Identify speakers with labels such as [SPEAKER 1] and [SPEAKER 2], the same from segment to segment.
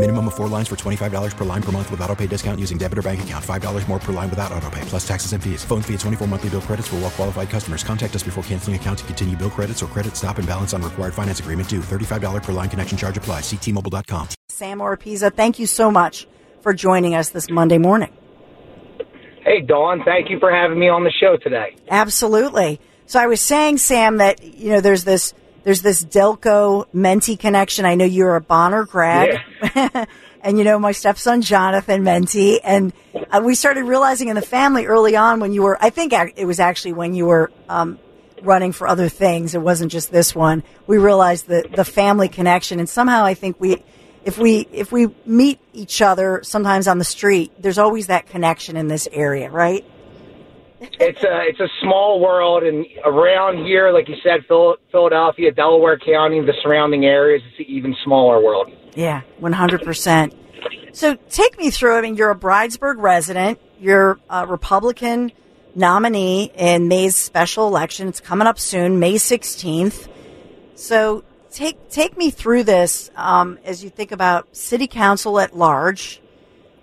[SPEAKER 1] Minimum of four lines for $25 per line per month with auto pay discount using debit or bank account. $5 more per line without auto pay, plus taxes and fees. Phone fee at 24 monthly bill credits for well qualified customers. Contact us before canceling account to continue bill credits or credit stop and balance on required finance agreement due. $35 per line connection charge applies. Ctmobile.com.
[SPEAKER 2] Sam Oropeza, thank you so much for joining us this Monday morning.
[SPEAKER 3] Hey, Dawn, thank you for having me on the show today.
[SPEAKER 2] Absolutely. So I was saying, Sam, that you know there's this there's this Delco Menti connection. I know you're a Bonner grad,
[SPEAKER 3] Yeah.
[SPEAKER 2] and you know my stepson Jonathan Menti, and uh, we started realizing in the family early on when you were. I think it was actually when you were um, running for other things. It wasn't just this one. We realized the the family connection, and somehow I think we. If we if we meet each other sometimes on the street, there's always that connection in this area, right?
[SPEAKER 3] It's a it's a small world, and around here, like you said, Phil, Philadelphia, Delaware County, the surrounding areas, it's an even smaller world.
[SPEAKER 2] Yeah, 100%. So take me through. I mean, you're a Bridesburg resident. You're a Republican nominee in May's special election. It's coming up soon, May 16th. So take take me through this um, as you think about city council at large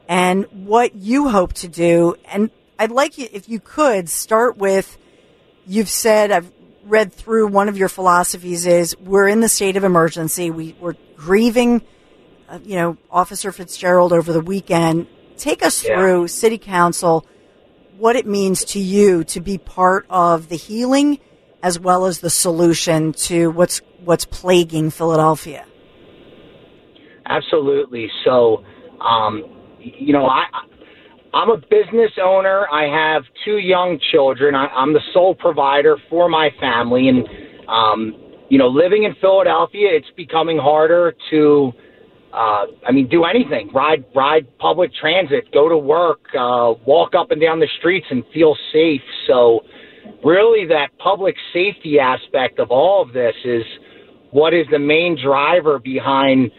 [SPEAKER 2] and what you hope to do. And I'd like you, if you could, start with you've said I've read through one of your philosophies is we're in the state of emergency. We, we're grieving, uh, you know, Officer Fitzgerald over the weekend. Take us
[SPEAKER 3] Yeah.
[SPEAKER 2] through city council, what it means to you to be part of the healing as well as the solution to what's what's plaguing Philadelphia.
[SPEAKER 3] Absolutely. So, um, you know, I I'm a business owner. I have two young children. I, I'm the sole provider for my family, and um, you know, living in Philadelphia, it's becoming harder to. Uh, I mean, do anything. Ride, ride public transit. Go to work. Uh, walk up and down the streets and feel safe. So, really, that public safety aspect of all of this is what is the main driver behind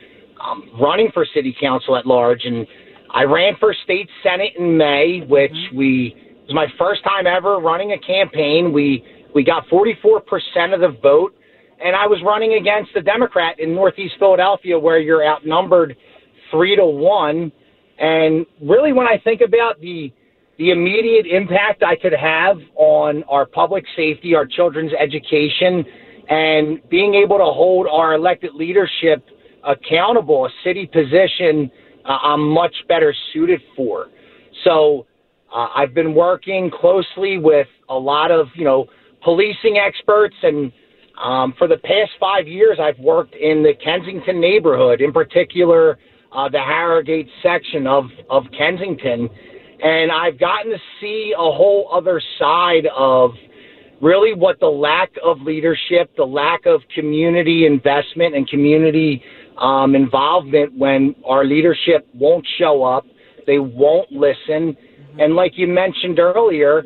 [SPEAKER 3] um, running for city council at large. And I ran for state senate in May, which mm-hmm. we it was my first time ever running a campaign. We we got 44% of the vote, and I was running against a Democrat in Northeast Philadelphia, where you're outnumbered three to one. And really, when I think about the the immediate impact I could have on our public safety, our children's education, and being able to hold our elected leadership accountable, a city position I'm much better suited for. So uh, I've been working closely with a lot of, you know, policing experts and um, for the past five years, I've worked in the Kensington neighborhood, in particular, uh, the Harrowgate section of, of Kensington. And I've gotten to see a whole other side of really what the lack of leadership, the lack of community investment and community um, involvement when our leadership won't show up, they won't listen. And like you mentioned earlier,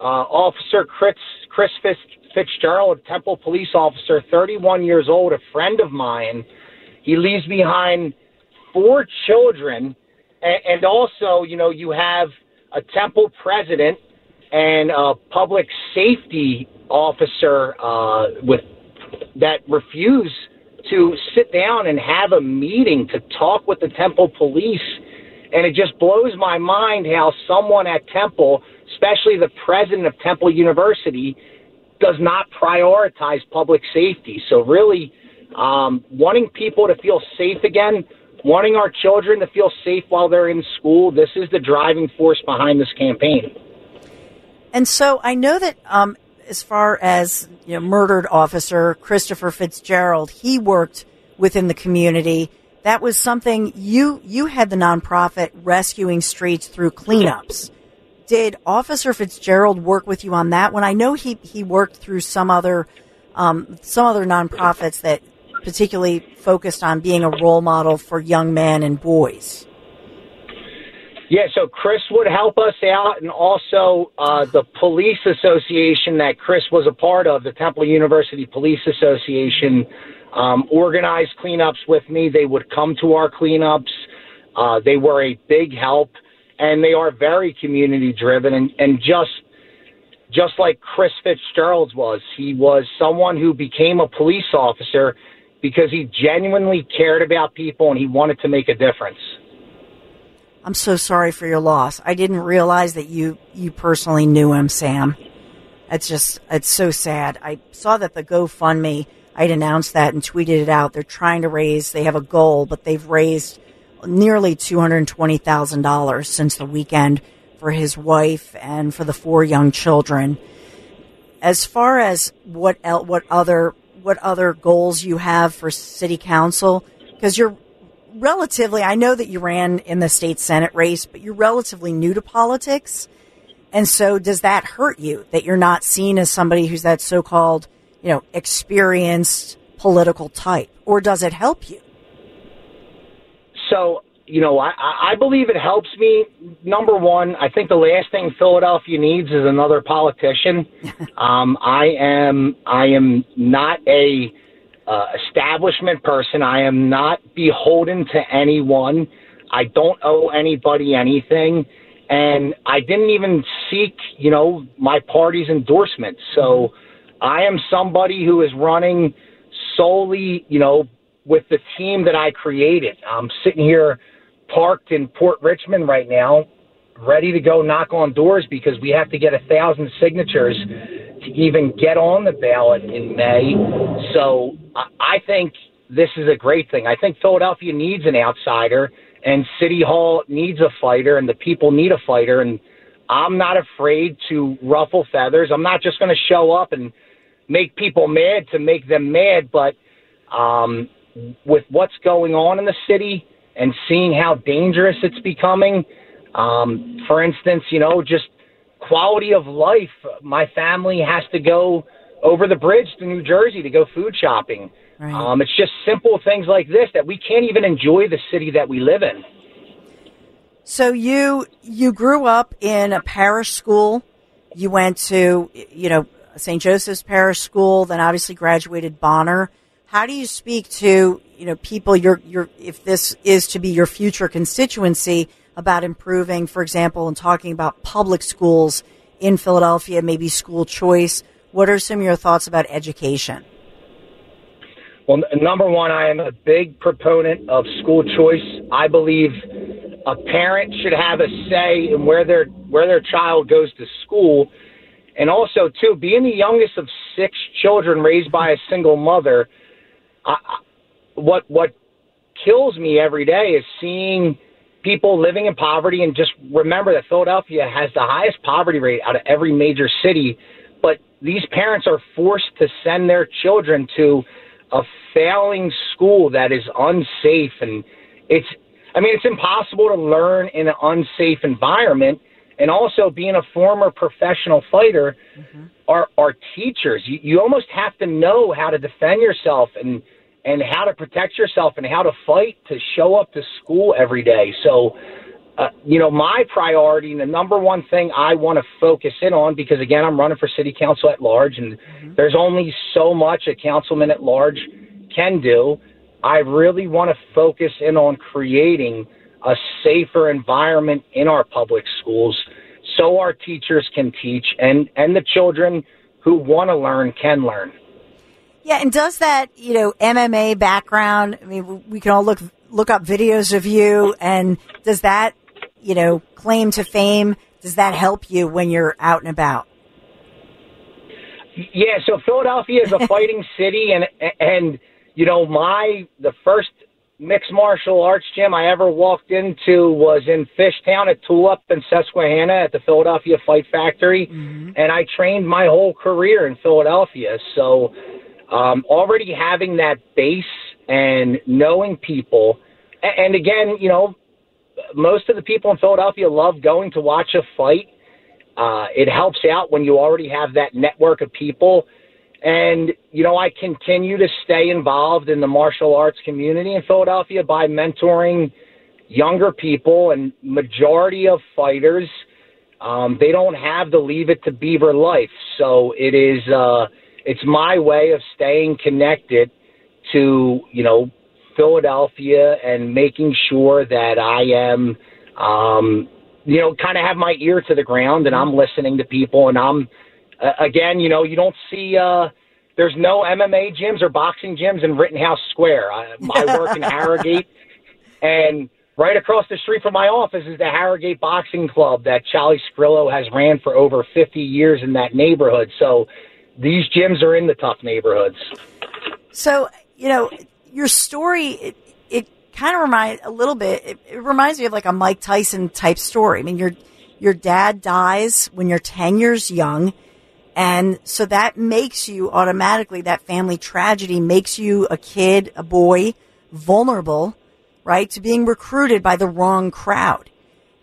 [SPEAKER 3] uh, Officer Chris, Chris Fitz, Fitzgerald, Temple police officer, 31 years old, a friend of mine, he leaves behind four children. And, and also, you know, you have a Temple president and a public safety officer uh, with that refuse to sit down and have a meeting to talk with the Temple police. And it just blows my mind how someone at Temple, especially the president of Temple University, does not prioritize public safety. So, really, um, wanting people to feel safe again, wanting our children to feel safe while they're in school, this is the driving force behind this campaign.
[SPEAKER 2] And so I know that um, as far as you know, murdered officer Christopher Fitzgerald, he worked within the community. that was something you you had the nonprofit rescuing streets through cleanups. Did Officer Fitzgerald work with you on that one? I know he he worked through some other um, some other nonprofits that particularly focused on being a role model for young men and boys.
[SPEAKER 3] Yeah, so Chris would help us out, and also uh, the police association that Chris was a part of, the Temple University Police Association, um, organized cleanups with me. They would come to our cleanups. Uh, they were a big help, and they are very community driven, and, and just just like Chris Fitzgerald was, he was someone who became a police officer because he genuinely cared about people and he wanted to make a difference.
[SPEAKER 2] I'm so sorry for your loss. I didn't realize that you you personally knew him, Sam. It's just it's so sad. I saw that the GoFundMe I'd announced that and tweeted it out. They're trying to raise. They have a goal, but they've raised nearly two hundred twenty thousand dollars since the weekend for his wife and for the four young children. As far as what el- what other what other goals you have for city council, because you're relatively, I know that you ran in the state senate race, but you're relatively new to politics. And so does that hurt you that you're not seen as somebody who's that so-called, you know, experienced political type? Or does it help you?
[SPEAKER 3] So, you know, I, I believe it helps me. Number one, I think the last thing Philadelphia needs is another politician. um, I am I am not a uh, establishment person. I am not beholden to anyone. I don't owe anybody anything. And I didn't even seek, you know, my party's endorsement. So I am somebody who is running solely, you know, with the team that I created. I'm sitting here parked in Port Richmond right now, ready to go knock on doors because we have to get a thousand signatures to even get on the ballot in May. So I think this is a great thing. I think Philadelphia needs an outsider, and City Hall needs a fighter, and the people need a fighter. And I'm not afraid to ruffle feathers. I'm not just going to show up and make people mad to make them mad, but um, with what's going on in the city and seeing how dangerous it's becoming, um, for instance, you know, just quality of life. My family has to go over the bridge to New Jersey to go food shopping.
[SPEAKER 2] Right.
[SPEAKER 3] Um, it's just simple things like this that we can't even enjoy the city that we live in.
[SPEAKER 2] So you you grew up in a parish school. You went to you know St. Joseph's Parish School, then obviously graduated Bonner. How do you speak to you know people? Your your if this is to be your future constituency about improving, for example, and talking about public schools in Philadelphia, maybe school choice. What are some of your thoughts about education?
[SPEAKER 3] Well, number one, I am a big proponent of school choice. I believe a parent should have a say in where their where their child goes to school, and also too, being the youngest of six children raised by a single mother, I, what what kills me every day is seeing people living in poverty and just remember that Philadelphia has the highest poverty rate out of every major city but these parents are forced to send their children to a failing school that is unsafe and it's I mean it's impossible to learn in an unsafe environment and also being a former professional fighter mm-hmm. are are teachers. You, you almost have to know how to defend yourself and and how to protect yourself and how to fight to show up to school every day so uh, you know, my priority and the number one thing I want to focus in on, because again, I'm running for city council at large, and there's only so much a councilman at large can do. I really want to focus in on creating a safer environment in our public schools so our teachers can teach and, and the children who want to learn can learn.
[SPEAKER 2] Yeah, and does that, you know, MMA background, I mean, we can all look look up videos of you and does that, you know, claim to fame, does that help you when you're out and about?
[SPEAKER 3] Yeah, so Philadelphia is a fighting city, and and you know my the first mixed martial arts gym I ever walked into was in Fishtown at Tulip and Susquehanna at the Philadelphia Fight Factory, mm-hmm. and I trained my whole career in Philadelphia. So um, already having that base and knowing people And again, you know, most of the people in Philadelphia love going to watch a fight. Uh, it helps out when you already have that network of people. And, you know, I continue to stay involved in the martial arts community in Philadelphia by mentoring younger people and majority of fighters. Um, they don't have the leave it to beaver life. So it is, uh, it's my way of staying connected to, you know, Philadelphia and making sure that I am, um, you know, kind of have my ear to the ground and I'm listening to people and I'm, uh, again, you know, you don't see, uh, there's no MMA gyms or boxing gyms in Rittenhouse Square. I, I work in Harrowgate and right across the street from my office is the Harrowgate Boxing Club that Charlie Sgrillo has ran for over 50 years in that neighborhood. So these gyms are in the tough neighborhoods.
[SPEAKER 2] So, you know, your story, it, it kind of reminds a little bit, it, it reminds me of like a Mike Tyson type story. I mean, your, your dad dies when you're 10 years young. And so that makes you automatically, that family tragedy makes you a kid, a boy, vulnerable, right, to being recruited by the wrong crowd.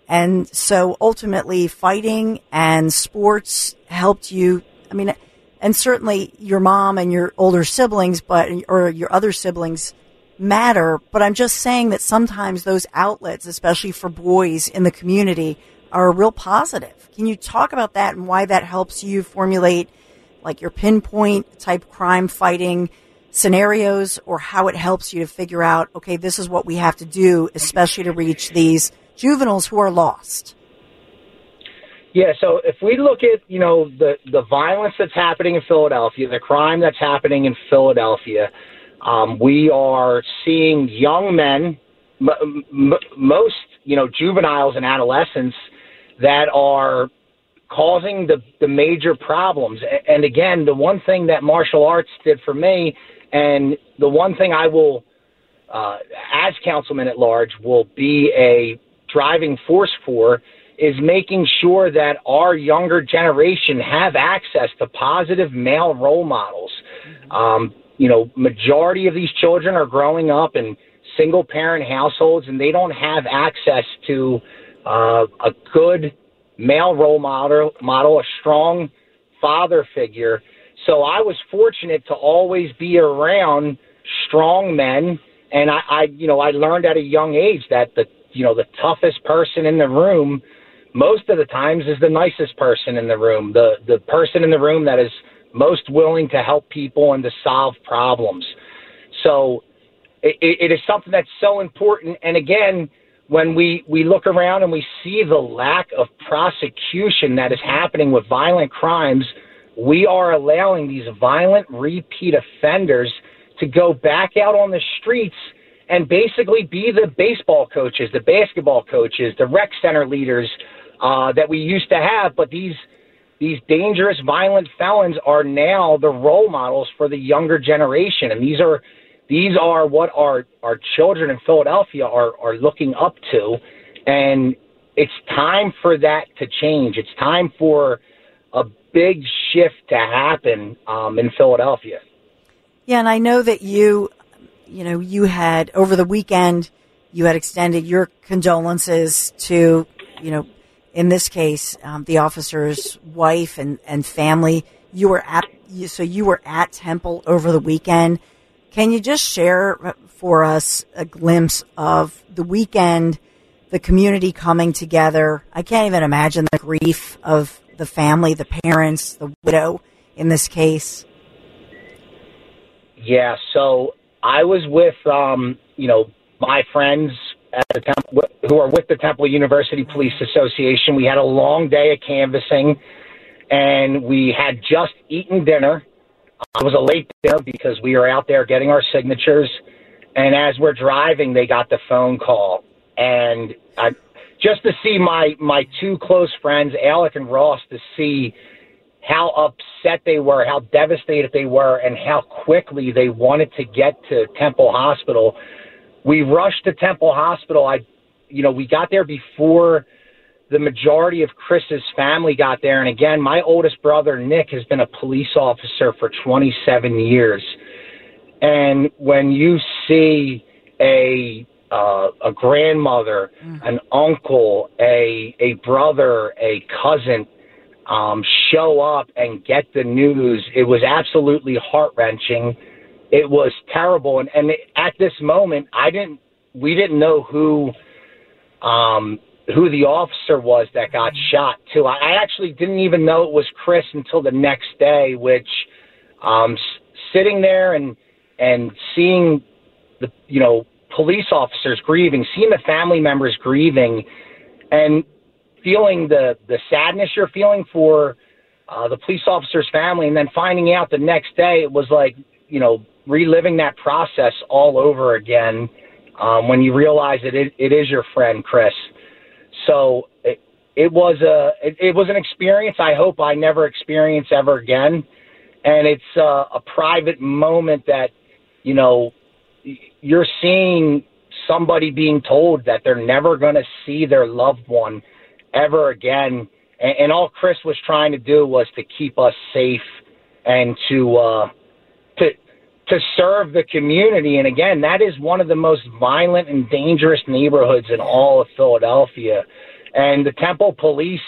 [SPEAKER 2] And so ultimately fighting and sports helped you. I mean, and certainly your mom and your older siblings, but, or your other siblings matter. But I'm just saying that sometimes those outlets, especially for boys in the community, are a real positive. Can you talk about that and why that helps you formulate like your pinpoint type crime fighting scenarios or how it helps you to figure out, okay, this is what we have to do, especially to reach these juveniles who are lost?
[SPEAKER 3] Yeah, so if we look at, you know, the, the violence that's happening in Philadelphia, the crime that's happening in Philadelphia, um, we are seeing young men, m- m- most, you know, juveniles and adolescents that are causing the, the major problems. And again, the one thing that martial arts did for me, and the one thing I will, uh, as councilman at large, will be a driving force for is making sure that our younger generation have access to positive male role models. Um, you know, majority of these children are growing up in single parent households and they don't have access to uh, a good male role model, model, a strong father figure. So I was fortunate to always be around strong men, and I, I, you know, I learned at a young age that the, you know, the toughest person in the room, most of the times, is the nicest person in the room, the the person in the room that is most willing to help people and to solve problems. So it, it is something that's so important. And again, when we, we look around and we see the lack of prosecution that is happening with violent crimes, we are allowing these violent repeat offenders to go back out on the streets and basically be the baseball coaches, the basketball coaches, the rec center leaders uh, that we used to have. But these these dangerous, violent felons are now the role models for the younger generation, and these are these are what our our children in Philadelphia are are looking up to, and it's time for that to change. It's time for a big shift to happen um, in Philadelphia.
[SPEAKER 2] Yeah, and I know that you, you know, you had over the weekend, you had extended your condolences to, you know, in this case, um, the officer's wife and, and family. You were at, so you were at Temple over the weekend. Can you just share for us a glimpse of the weekend, the community coming together? I can't even imagine the grief of the family, the parents, the widow in this case.
[SPEAKER 3] Yeah, so I was with, um, you know, my friends the Temple, who are with the Temple University Police Association. We had a long day of canvassing, and we had just eaten dinner. It was a late dinner because we were out there getting our signatures. And as we're driving, they got the phone call, and I, just to see my my two close friends, Alec and Ross, to see how upset they were, how devastated they were, and how quickly they wanted to get to Temple Hospital. We rushed to Temple Hospital. I, you know, we got there before the majority of Chris's family got there. And again, my oldest brother, Nick, has been a police officer for 27 years. And when you see a uh, a grandmother, an uncle, a a brother, a cousin um, show up and get the news. It was absolutely heart wrenching. It was terrible, and and at this moment, I didn't. We didn't know who um, who the officer was that got shot. Too. I, I actually didn't even know it was Chris until the next day, which um, s- sitting there and and seeing the you know police officers grieving, seeing the family members grieving, and feeling the the sadness you're feeling for uh, the police officer's family, and then finding out the next day it was like you know reliving that process all over again um, when you realize that it, it is your friend Chris. So it, it was a it, it was an experience I hope I never experience ever again, and it's uh, a private moment that you know you're seeing somebody being told that they're never going to see their loved one ever again, and, and all Chris was trying to do was to keep us safe and to uh, to serve the community. And again, that is one of the most violent and dangerous neighborhoods in all of Philadelphia. And the Temple Police,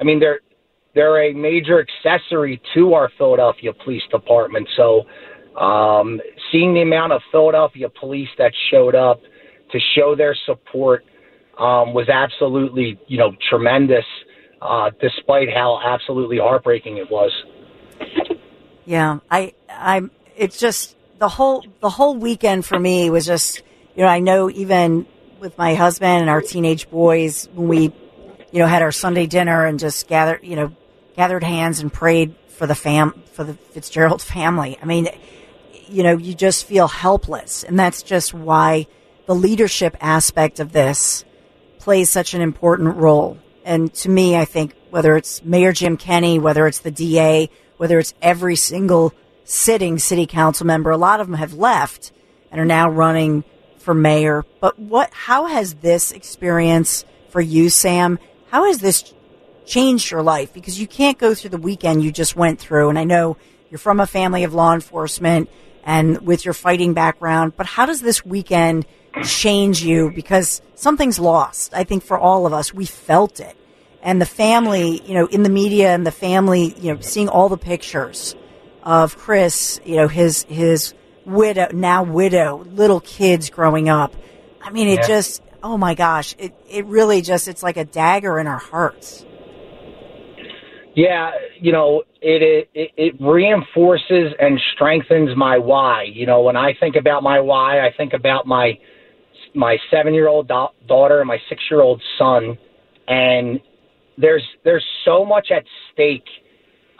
[SPEAKER 3] I mean, they're they're a major accessory to our Philadelphia Police Department. So, um, seeing the amount of Philadelphia police that showed up to show their support um, was absolutely, you know, tremendous. Uh, despite how absolutely heartbreaking it was.
[SPEAKER 2] Yeah, I, I'm. It's just the whole the whole weekend for me was just you know I know even with my husband and our teenage boys when we you know had our Sunday dinner and just gathered you know gathered hands and prayed for the fam for the Fitzgerald family. I mean, you know, you just feel helpless, and that's just why the leadership aspect of this plays such an important role. And to me, I think whether it's Mayor Jim Kenney, whether it's the DA, whether it's every single sitting city council member, a lot of them have left and are now running for mayor. But what, how has this experience for you, Sam, how has this changed your life? Because you can't go through the weekend you just went through. And I know you're from a family of law enforcement and with your fighting background, but how does this weekend change you? Because something's lost. I think for all of us, we felt it. And the family, you know, in the media and the family, you know, seeing all the pictures of Chris, you know, his, his widow, now widow, little kids growing up. I mean, it
[SPEAKER 3] Yeah.
[SPEAKER 2] just, oh my gosh, it, it really just, it's like a dagger in our hearts.
[SPEAKER 3] Yeah, you know, it, it it reinforces and strengthens my why. You know, when I think about my why, I think about my my seven year old da- daughter and my six year old son, and there's there's so much at stake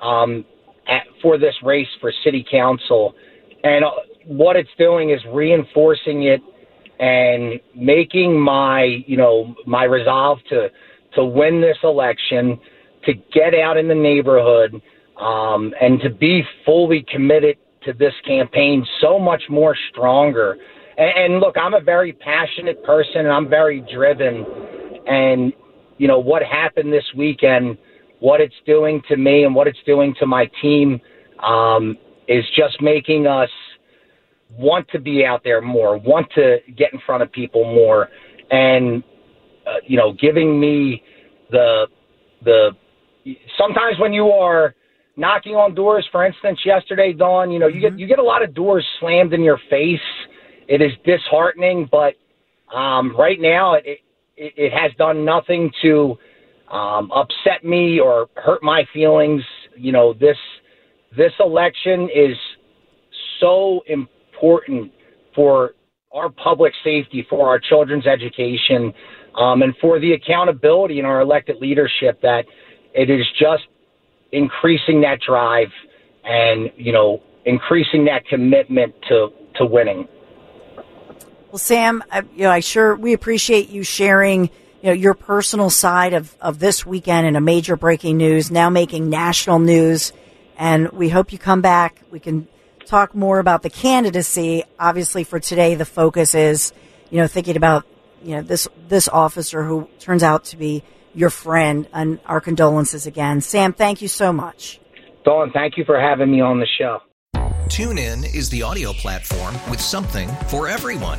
[SPEAKER 3] um, at, for this race for city council, and uh, what it's doing is reinforcing it and making my you know my resolve to to win this election, to get out in the neighborhood, um, and to be fully committed to this campaign so much more stronger. And, and look, I'm a very passionate person, and I'm very driven. And you know what happened this weekend, what it's doing to me, and what it's doing to my team, um, is just making us want to be out there more, want to get in front of people more, and uh, you know, giving me the the sometimes when you are knocking on doors, for instance, yesterday, Dawn, you know, you get you get a lot of doors slammed in your face. It is disheartening, but um, right now it, it it has done nothing to um, upset me or hurt my feelings. You know, this this election is so important for our public safety, for our children's education, um, and for the accountability in our elected leadership that it is just increasing that drive and, you know, increasing that commitment to, to winning.
[SPEAKER 2] Well, Sam, I, you know, I sure we appreciate you sharing, you know, your personal side of, of this weekend and a major breaking news, now making national news. And we hope you come back. We can talk more about the candidacy. Obviously, for today, the focus is, you know, thinking about, you know, this this officer who turns out to be your friend. And our condolences again, Sam. Thank you so much.
[SPEAKER 3] Dawn, thank you for having me on the show.
[SPEAKER 4] TuneIn is the audio platform with something for everyone.